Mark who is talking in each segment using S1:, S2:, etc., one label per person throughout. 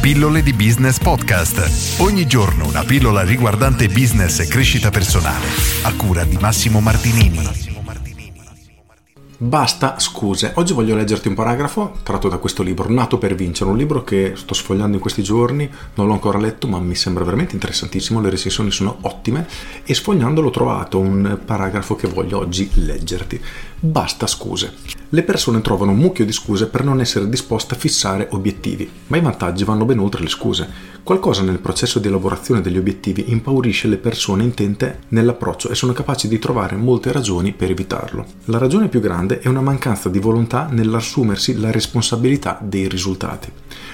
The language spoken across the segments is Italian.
S1: Pillole di Business Podcast. Ogni giorno una pillola riguardante business e crescita personale. A cura di Massimo Martinini.
S2: Basta scuse. Oggi voglio leggerti un paragrafo tratto da questo libro, Nato per vincere, un libro che sto sfogliando in questi giorni, non l'ho ancora letto, ma mi sembra veramente interessantissimo, le recensioni sono ottime e sfogliandolo ho trovato un paragrafo che voglio oggi leggerti. Basta scuse. Le persone trovano un mucchio di scuse per non essere disposte a fissare obiettivi, ma i vantaggi vanno ben oltre le scuse. Qualcosa nel processo di elaborazione degli obiettivi impaurisce le persone intente nell'approccio e sono capaci di trovare molte ragioni per evitarlo. La ragione più grande è una mancanza di volontà nell'assumersi la responsabilità dei risultati.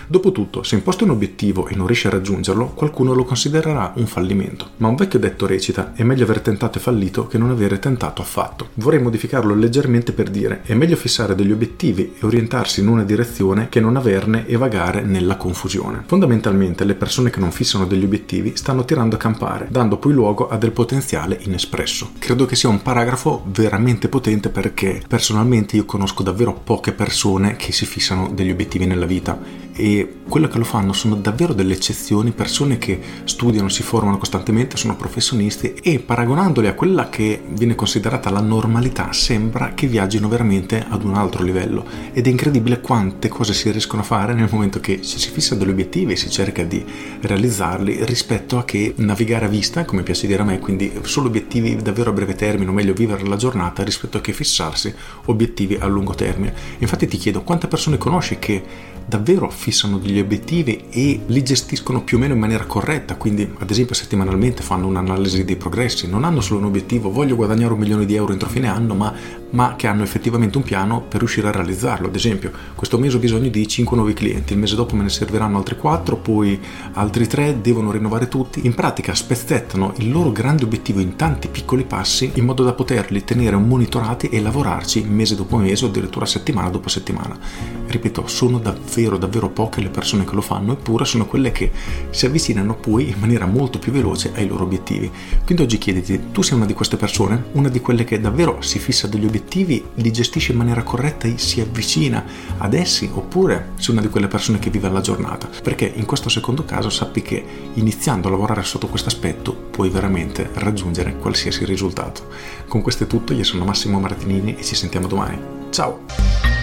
S2: Dopotutto, se imposti un obiettivo e non riesci a raggiungerlo, qualcuno lo considererà un fallimento. Ma un vecchio detto recita: è meglio aver tentato e fallito che non avere tentato affatto. Vorrei modificarlo leggermente per dire: è meglio fissare degli obiettivi e orientarsi in una direzione che non averne e vagare nella confusione. Fondamentalmente, le persone che non fissano degli obiettivi stanno tirando a campare, dando poi luogo a del potenziale inespresso. Credo che sia un paragrafo veramente potente perché personalmente io conosco davvero poche persone che si fissano degli obiettivi nella vita e quello che lo fanno sono davvero delle eccezioni, persone che studiano, si formano costantemente, sono professionisti e paragonandoli a quella che viene considerata la normalità sembra che viaggino veramente ad un altro livello ed è incredibile quante cose si riescono a fare nel momento che ci si fissa degli obiettivi e si cerca di realizzarli rispetto a che navigare a vista, come piace dire a me, quindi solo obiettivi davvero a breve termine, o meglio vivere la giornata rispetto a che fissarsi obiettivi a lungo termine. Infatti ti chiedo quante persone conosci che davvero fissano degli obiettivi e li gestiscono più o meno in maniera corretta, quindi ad esempio settimanalmente fanno un'analisi dei progressi, non hanno solo un obiettivo, voglio guadagnare un milione di euro entro fine anno, ma, ma che hanno effettivamente un piano per riuscire a realizzarlo. Ad esempio, questo mese ho bisogno di 5 nuovi clienti, il mese dopo me ne serviranno altri 4, poi altri 3, devono rinnovare tutti. In pratica spezzettano il loro grande obiettivo in tanti piccoli passi in modo da poterli tenere monitorati e lavorarci mese dopo mese o addirittura settimana dopo settimana. Ripeto, sono davvero davvero poche le persone che lo fanno, eppure sono quelle che si avvicinano poi in maniera molto più veloce ai loro obiettivi. Quindi oggi chiediti, tu sei una di queste persone? Una di quelle che davvero si fissa degli obiettivi, li gestisce in maniera corretta e si avvicina ad essi? Oppure sei una di quelle persone che vive la giornata? Perché in questo secondo caso sappi che iniziando a lavorare sotto questo aspetto puoi veramente raggiungere qualsiasi risultato. Con questo è tutto, io sono Massimo Martinini e ci sentiamo domani. Ciao!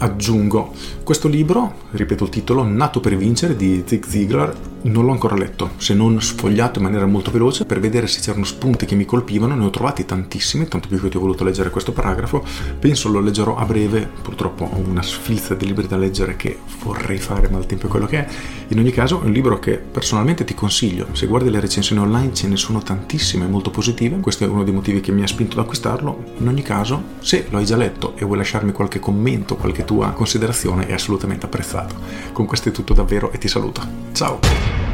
S2: Aggiungo. Questo libro, ripeto il titolo, Nato per vincere di Zig Ziglar, non l'ho ancora letto, se non sfogliato in maniera molto veloce per vedere se c'erano spunti che mi colpivano, ne ho trovati tantissimi, tanto più che ti ho voluto leggere questo paragrafo, penso lo leggerò a breve, purtroppo ho una sfilza di libri da leggere che vorrei fare ma il tempo è quello che è, in ogni caso è un libro che personalmente ti consiglio, se guardi le recensioni online ce ne sono tantissime molto positive, questo è uno dei motivi che mi ha spinto ad acquistarlo, in ogni caso se lo hai già letto e vuoi lasciarmi qualche commento, qualche tua considerazione è assolutamente apprezzato. Con questo è tutto davvero e ti saluto. Ciao!